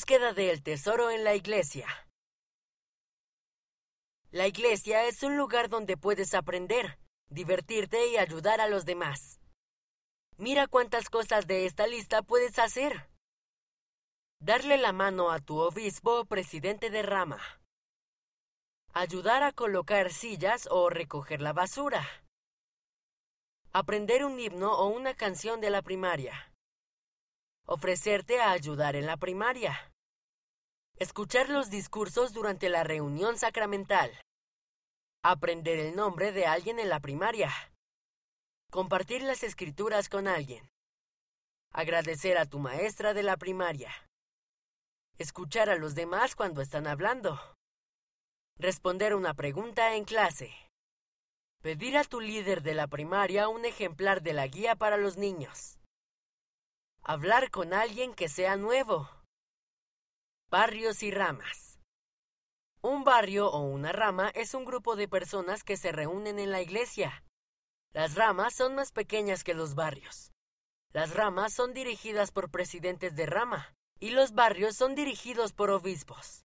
Búsqueda del tesoro en la iglesia. La iglesia es un lugar donde puedes aprender, divertirte y ayudar a los demás. Mira cuántas cosas de esta lista puedes hacer. Darle la mano a tu obispo o presidente de rama. Ayudar a colocar sillas o recoger la basura. Aprender un himno o una canción de la primaria ofrecerte a ayudar en la primaria. Escuchar los discursos durante la reunión sacramental. Aprender el nombre de alguien en la primaria. Compartir las escrituras con alguien. Agradecer a tu maestra de la primaria. Escuchar a los demás cuando están hablando. Responder una pregunta en clase. Pedir a tu líder de la primaria un ejemplar de la guía para los niños. Hablar con alguien que sea nuevo. Barrios y ramas. Un barrio o una rama es un grupo de personas que se reúnen en la iglesia. Las ramas son más pequeñas que los barrios. Las ramas son dirigidas por presidentes de rama y los barrios son dirigidos por obispos.